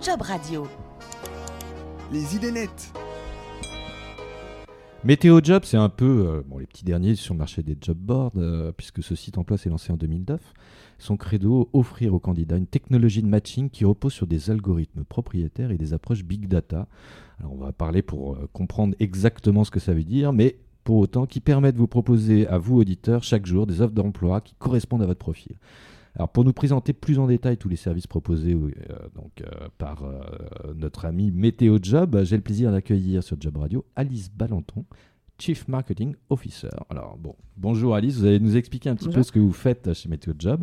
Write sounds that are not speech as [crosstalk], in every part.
Job Radio. Les idées nettes. Météo Job, c'est un peu euh, bon, les petits derniers sur le marché des job boards, euh, puisque ce site en place est lancé en 2009. Son credo, offrir aux candidats une technologie de matching qui repose sur des algorithmes propriétaires et des approches big data. Alors on va parler pour euh, comprendre exactement ce que ça veut dire, mais pour autant qui permet de vous proposer à vous, auditeurs, chaque jour des offres d'emploi qui correspondent à votre profil. Alors pour nous présenter plus en détail tous les services proposés euh, donc, euh, par euh, notre ami Météo Job, j'ai le plaisir d'accueillir sur Job Radio Alice Balanton, Chief Marketing Officer. Alors bon, bonjour Alice, vous allez nous expliquer un petit peu ce que vous faites chez Météo Job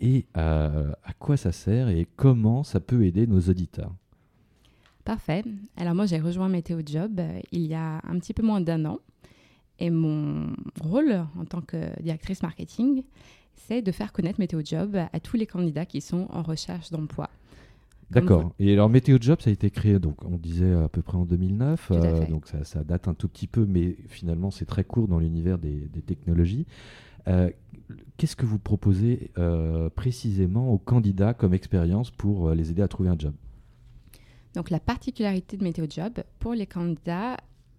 et à quoi ça sert et comment ça peut aider nos auditeurs. Parfait. Alors moi j'ai rejoint Météo Job il y a un petit peu moins d'un an et mon rôle en tant que directrice marketing, c'est de faire connaître Météo Job à tous les candidats qui sont en recherche d'emploi. D'accord. Et alors Météo Job, ça a été créé, donc on disait à peu près en 2009, euh, donc ça, date un tout petit peu, mais finalement c'est très court dans l'univers des, technologies. Euh, qu'est-ce que vous proposez euh, précisément aux candidats comme expérience pour les aider à trouver un job? Donc la particularité de Météo Job pour les candidats,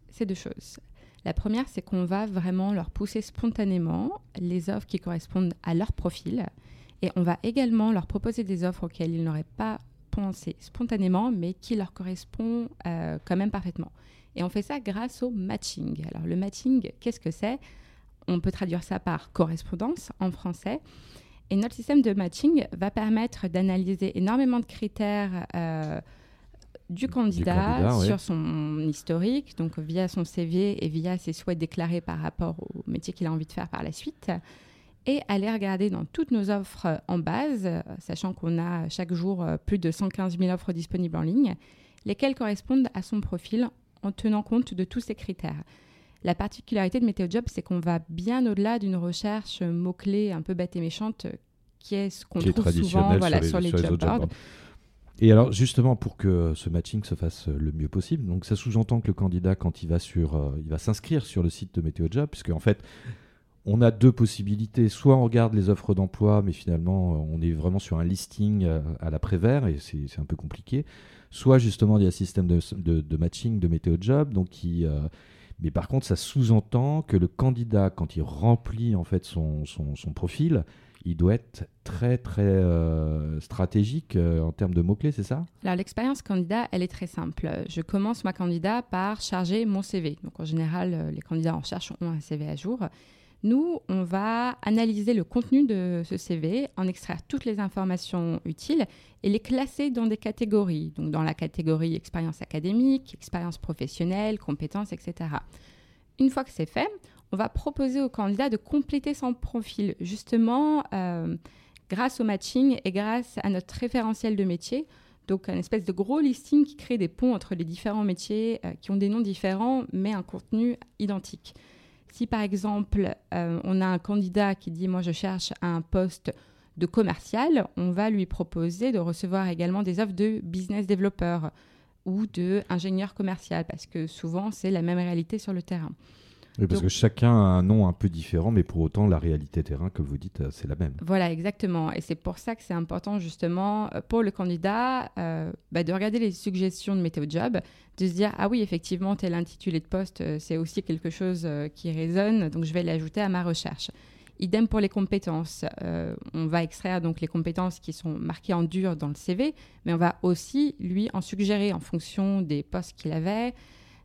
c'est deux choses. La première, c'est qu'on va vraiment leur pousser spontanément les offres qui correspondent à leur profil. Et on va également leur proposer des offres auxquelles ils n'auraient pas pensé spontanément, mais qui leur correspondent euh, quand même parfaitement. Et on fait ça grâce au matching. Alors le matching, qu'est-ce que c'est? On peut traduire ça par correspondance en français. Et notre système de matching va permettre d'analyser énormément de critères. Euh, du candidat, sur son historique, donc via son CV et via ses souhaits déclarés par rapport au métier qu'il a envie de faire par la suite, et aller regarder dans toutes nos offres en base, sachant qu'on a chaque jour euh, plus de 115 000 offres disponibles en ligne, lesquelles correspondent à son profil en tenant compte de tous ces critères. La particularité de Météo Job, c'est qu'on va bien au-delà d'une recherche mots-clés un peu bête et méchante, qui est ce qu'on trouve souvent voilà, sur les, job boards. Et alors justement pour que ce matching se fasse le mieux possible, donc ça sous-entend que le candidat quand il va sur, euh, il va s'inscrire sur le site de Météo Job, puisque en fait on a deux possibilités. Soit on regarde les offres d'emploi, mais finalement on est vraiment sur un listing euh, à la Prévert et c'est un peu compliqué. Soit justement il y a un système de, de, matching de Météo Job, donc qui euh, mais par contre, ça sous-entend que le candidat, quand il remplit en fait son, son profil, il doit être très très euh, stratégique euh, en termes de mots-clés, c'est ça? Alors l'expérience candidat, elle est très simple. Je commence ma candidat par charger mon CV. Donc en général, euh, les candidats en recherche ont un CV à jour. Nous, on va analyser le contenu de ce CV, en extraire toutes les informations utiles et les classer dans des catégories. Donc dans la catégorie expérience académique, expérience professionnelle, compétences, etc. Une fois que c'est fait, on va proposer au candidat de compléter son profil, justement euh, grâce au matching et grâce à notre référentiel de métier. Donc, un espèce de gros listing qui crée des ponts entre les différents métiers euh, qui ont des noms différents, mais un contenu identique. Si par exemple, euh, on a un candidat qui dit Moi, je cherche un poste de commercial, on va lui proposer de recevoir également des offres de business développeur ou de ingénieur commercial, parce que souvent, c'est la même réalité sur le terrain. Oui, parce que chacun a un nom un peu différent, mais pour autant, la réalité terrain, comme vous dites, euh, c'est la même. Voilà, exactement. Et c'est pour ça que c'est important, justement, euh, pour le candidat, euh, bah, de regarder les suggestions de Météo Job, de se dire, ah oui, effectivement, tel intitulé de poste, c'est aussi quelque chose qui résonne, donc je vais l'ajouter à ma recherche. Idem pour les compétences. on va extraire donc les compétences qui sont marquées en dur dans le CV, mais on va aussi lui en suggérer en fonction des postes qu'il avait,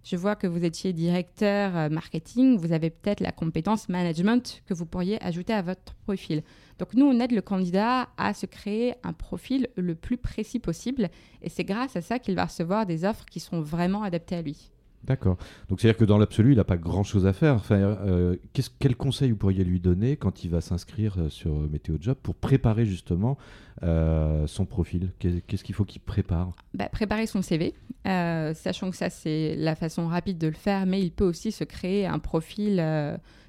je vois que vous étiez directeur euh, marketing, vous avez peut-être la compétence management que vous pourriez ajouter à votre profil. Donc nous, on aide le candidat à se créer un profil le plus précis possible et c'est grâce à ça qu'il va recevoir des offres qui sont vraiment adaptées à lui. D'accord. Donc c'est-à-dire que dans l'absolu, il n'a pas grand-chose à faire. Enfin, euh, quel conseil vous pourriez lui donner quand il va s'inscrire euh, sur Météo Job pour préparer justement euh, son profil? Qu'est-ce qu'il faut qu'il prépare? Bah, Préparer son CV, sachant que ça c'est la façon rapide de le faire, mais il peut aussi se créer un profil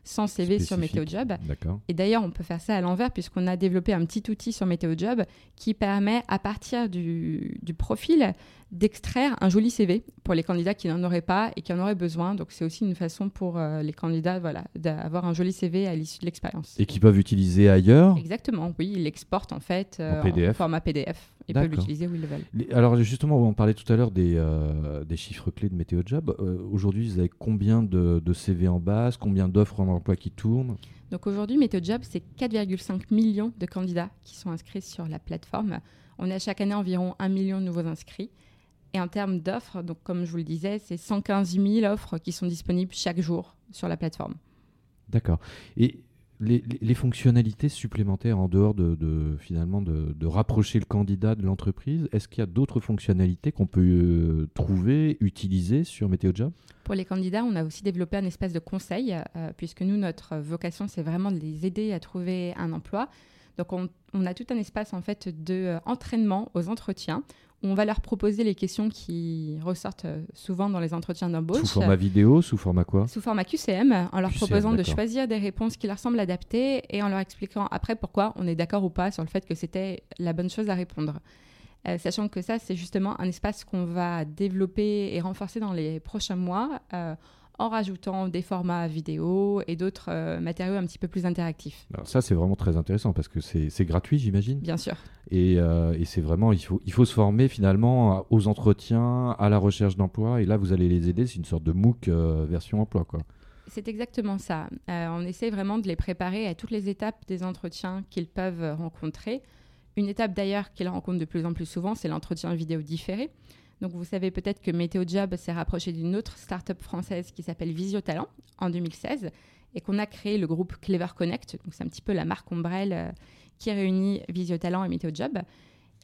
100 CV sur Spécifique. Météo Job. D'accord. Et d'ailleurs, on peut faire ça à l'envers puisqu'on a développé un petit outil sur Météo Job qui permet, à partir du, du profil, d'extraire un joli CV pour les candidats qui n'en auraient pas et qui en auraient besoin. Donc, c'est aussi une façon pour euh, les candidats voilà, d'avoir un joli CV à l'issue de l'expérience. Et qui peuvent utiliser ailleurs. Exactement, oui, ils l'exportent en fait euh, En PDF. format PDF. Ils peuvent l'utiliser où ils le veulent. Alors justement, on parlait tout à l'heure des, euh, des chiffres clés de Météo Job. Euh, Aujourd'hui, vous avez combien de, de CV en base, combien d'offres en emploi qui tournent? Donc aujourd'hui, Méthode Job, c'est 4,5 millions de candidats qui sont inscrits sur la plateforme. On a chaque année environ 1 million de nouveaux inscrits. Et en termes d'offres, donc comme je vous le disais, c'est 115 000 offres qui sont disponibles chaque jour sur la plateforme. D'accord. Et les, fonctionnalités supplémentaires en dehors de, finalement de, rapprocher le candidat de l'entreprise, est-ce qu'il y a d'autres fonctionnalités qu'on peut euh, trouver, utiliser sur Météo Job? Pour les candidats, on a aussi développé un espace de conseil, euh, puisque nous, notre vocation, c'est vraiment de les aider à trouver un emploi. Donc, on, a tout un espace en fait de euh, entraînement aux entretiens on va leur proposer les questions qui ressortent euh, souvent dans les entretiens d'embauche. Sous format vidéo, sous format quoi Sous format QCM, en leur QCM, proposant de choisir des réponses qui leur semblent adaptées et en leur expliquant après pourquoi on est d'accord ou pas sur le fait que c'était la bonne chose à répondre. Euh, sachant que ça, c'est justement un espace qu'on va développer et renforcer dans les prochains mois euh, en rajoutant des formats vidéo et d'autres euh, matériaux un petit peu plus interactifs. Alors ça, c'est vraiment très intéressant parce que c'est gratuit, j'imagine. Bien sûr. Et, euh, et c'est vraiment, il faut, il faut se former finalement aux entretiens, à la recherche d'emploi. Et là, vous allez les aider. C'est une sorte de MOOC euh, version emploi. Quoi. C'est exactement ça. On essaie vraiment de les préparer à toutes les étapes des entretiens qu'ils peuvent rencontrer. Une étape d'ailleurs qu'ils rencontrent de plus en plus souvent, c'est l'entretien vidéo différé. Donc vous savez peut-être que Météo Job s'est rapproché d'une autre start-up française qui s'appelle Visio Talent en 2016 et qu'on a créé le groupe Clever Connect. Donc c'est un petit peu la marque ombrelle euh, qui réunit Visio Talent et Météo Job.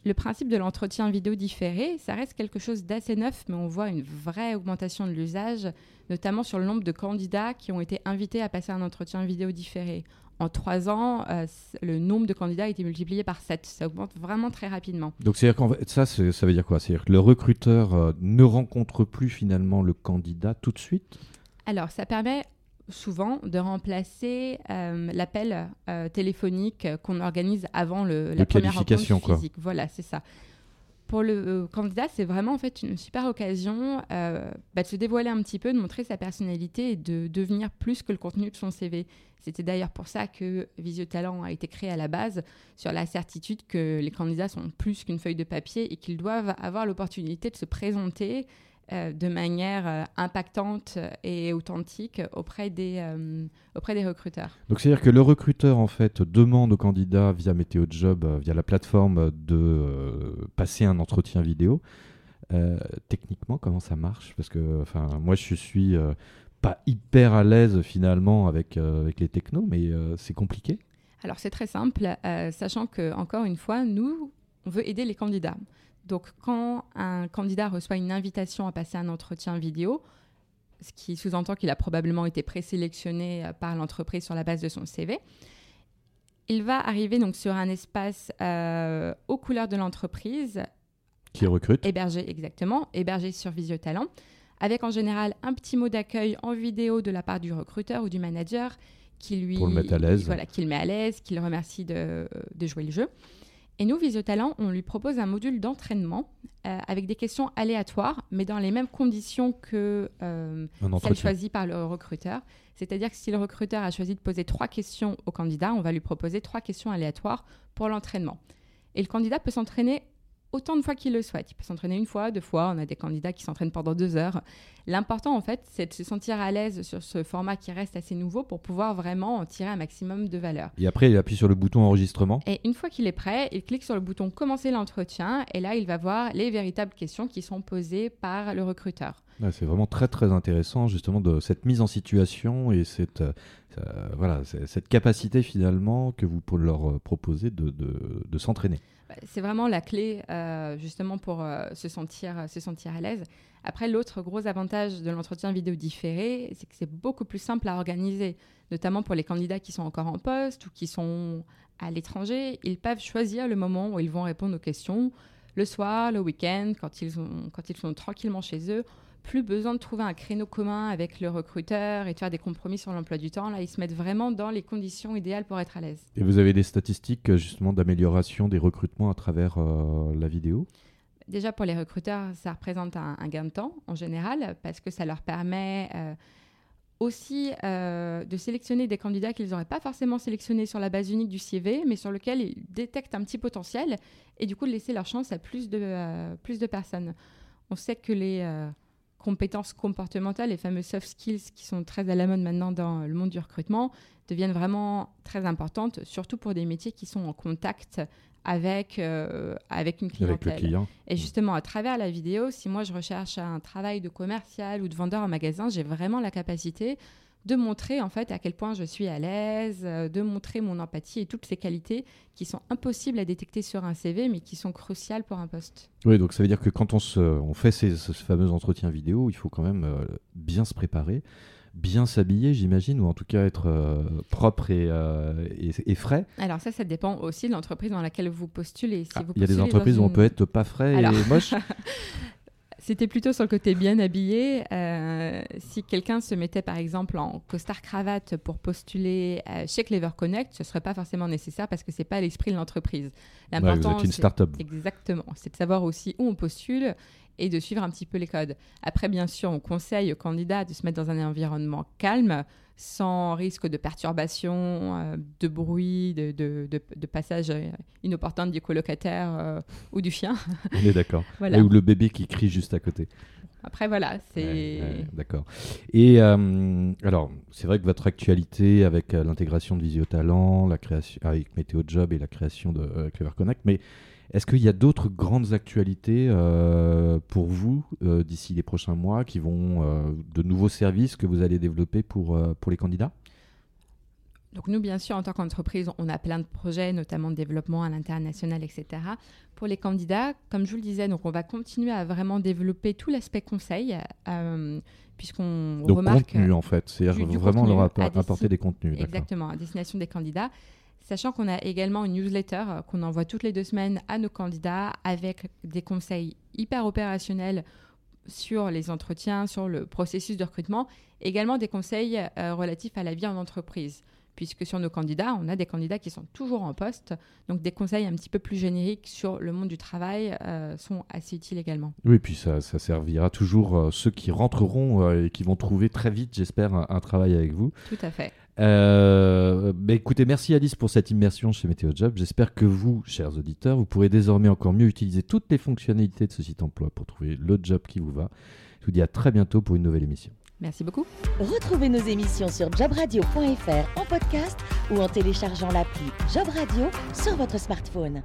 Le principe de l'entretien vidéo différé, ça reste quelque chose d'assez neuf, mais on voit une vraie augmentation de l'usage notamment sur le nombre de candidats qui ont été invités à passer un entretien vidéo différé. En trois ans, euh, le nombre de candidats a été multiplié par 7. Ça augmente vraiment très rapidement. Donc, c'est-à-dire qu'en fait, ça, ça veut dire quoi? C'est-à-dire que le recruteur euh, ne rencontre plus finalement le candidat tout de suite? Alors, ça permet souvent de remplacer euh, l'appel téléphonique qu'on organise avant le, la première rencontre qualification, quoi. physique. Voilà, c'est ça. Pour le euh, candidat, c'est vraiment en fait une super occasion euh, bah, de se dévoiler un petit peu, de montrer sa personnalité et de devenir plus que le contenu de son CV. C'était d'ailleurs pour ça que Visio Talent a été créé à la base, sur la certitude que les candidats sont plus qu'une feuille de papier et qu'ils doivent avoir l'opportunité de se présenter euh, de manière euh, impactante et authentique auprès des, euh, auprès des recruteurs. Donc, c'est-à-dire que le recruteur, en fait, demande au candidat via Météo Job, via la plateforme, de passer un entretien vidéo. Techniquement, comment ça marche? Parce que, enfin, moi, je suis pas hyper à l'aise finalement avec, avec les technos, mais c'est compliqué. Alors c'est très simple, sachant que encore une fois, nous, on veut aider les candidats. Donc quand un candidat reçoit une invitation à passer un entretien vidéo, ce qui sous-entend qu'il a probablement été présélectionné euh, par l'entreprise sur la base de son CV, il va arriver donc sur un espace euh, aux couleurs de l'entreprise, Qui recrute hébergé exactement, hébergé sur Visiotalent, avec en général un petit mot d'accueil en vidéo de la part du recruteur ou du manager qui lui Pour le mettre à l'aise. voilà, qui le met à l'aise, qui le remercie de, de jouer le jeu. Et nous, Visiotalent, on lui propose un module d'entraînement euh, avec des questions aléatoires, mais dans les mêmes conditions que euh, celles choisies par le recruteur. C'est-à-dire que si le recruteur a choisi de poser trois questions au candidat, on va lui proposer trois questions aléatoires pour l'entraînement. Et le candidat peut s'entraîner autant de fois qu'il le souhaite. Il peut s'entraîner une fois, deux fois. On a des candidats qui s'entraînent pendant deux heures. L'important, en fait, c'est de se sentir à l'aise sur ce format qui reste assez nouveau pour pouvoir vraiment en tirer un maximum de valeur. Et après, il appuie sur le bouton enregistrement. Et une fois qu'il est prêt, il clique sur le bouton Commencer l'entretien et là, il va voir les véritables questions qui sont posées par le recruteur. Ouais, c'est vraiment très très intéressant justement de cette mise en situation et cette, euh, voilà, cette capacité finalement que vous pouvez leur euh, proposer de, de, de s'entraîner. Bah, C'est vraiment la clé euh, justement pour euh, se, sentir, se sentir à l'aise. Après, l'autre gros avantage de l'entretien vidéo différé, c'est que c'est beaucoup plus simple à organiser, notamment pour les candidats qui sont encore en poste ou qui sont à l'étranger. Ils peuvent choisir le moment où ils vont répondre aux questions, le soir, le week-end, quand quand ils sont tranquillement chez eux, plus besoin de trouver un créneau commun avec le recruteur et de faire des compromis sur l'emploi du temps. Là, ils se mettent vraiment dans les conditions idéales pour être à l'aise. Et vous avez des statistiques euh, justement d'amélioration des recrutements à travers euh, la vidéo? Déjà, pour les recruteurs, ça représente un, gain de temps en général parce que ça leur permet euh, aussi de sélectionner des candidats qu'ils n'auraient pas forcément sélectionnés sur la base unique du CV, mais sur lequel ils détectent un petit potentiel et du coup de laisser leur chance à plus de, plus de personnes. On sait que les compétences comportementales, les fameux soft skills qui sont très à la mode maintenant dans le monde du recrutement, deviennent vraiment très importantes, surtout pour des métiers qui sont en contact avec, euh, avec une clientèle. Avec le client. Et justement, à travers la vidéo, si moi je recherche un travail de commercial ou de vendeur en magasin, j'ai vraiment la capacité de montrer en fait à quel point je suis à l'aise, euh, de montrer mon empathie et toutes ces qualités qui sont impossibles à détecter sur un CV mais qui sont cruciales pour un poste. Oui, donc ça veut dire que quand on, se, on fait ces, ce fameux entretien vidéo, il faut quand même euh, bien se préparer, bien s'habiller, j'imagine, ou en tout cas être euh, propre et, et, frais. Alors ça, ça dépend aussi de l'entreprise dans laquelle vous postulez. Ah, il y a des entreprises où on peut être pas frais et moche. [laughs] C'était plutôt sur le côté bien habillé. Euh, si quelqu'un se mettait par exemple en costard cravate pour postuler euh, chez Clever Connect, ce serait pas forcément nécessaire parce que c'est pas l'esprit de l'entreprise. L'important, c'est une start-up. Exactement. C'est de savoir aussi où on postule et de suivre un petit peu les codes. Après, bien sûr, on conseille aux candidats de se mettre dans un environnement calme, sans risque de perturbation, euh, de bruit, de, de, de, passage inopportun du colocataire euh, ou du chien. On est d'accord. [laughs] Ou le bébé qui crie juste à côté. Après, voilà, c'est. d'accord. Et euh, alors, c'est vrai que votre actualité avec l'intégration de Visio la création avec Météo Job et la création de Clever Connect, mais est-ce qu'il y a d'autres grandes actualités euh, pour vous euh, d'ici les prochains mois qui vont euh, de nouveaux services que vous allez développer pour, pour les candidats? Donc nous, bien sûr, en tant qu'entreprise, on a plein de projets, notamment de développement à l'international, etc. Pour les candidats, comme je vous le disais, donc on va continuer à vraiment développer tout l'aspect conseil, puisqu'on remarque... contenu, en fait, c'est vraiment leur apporter des contenus. Exactement, à destination des candidats. Sachant qu'on a également une newsletter euh, qu'on envoie toutes les deux semaines à nos candidats avec des conseils hyper opérationnels sur les entretiens, sur le processus de recrutement, également des conseils euh, relatifs à la vie en entreprise puisque sur nos candidats, on a des candidats qui sont toujours en poste. Donc des conseils un petit peu plus génériques sur le monde du travail euh, sont assez utiles également. Oui, puis ça, servira toujours euh, ceux qui rentreront et qui vont trouver très vite, j'espère, un, travail avec vous. Tout à fait. Bah, écoutez, merci Alice pour cette immersion chez Météo Job. J'espère que vous, chers auditeurs, vous pourrez désormais encore mieux utiliser toutes les fonctionnalités de ce site emploi pour trouver le job qui vous va. Je vous dis à très bientôt pour une nouvelle émission. Merci beaucoup. Retrouvez nos émissions sur jobradio.fr en podcast ou en téléchargeant l'appli Job Radio sur votre smartphone.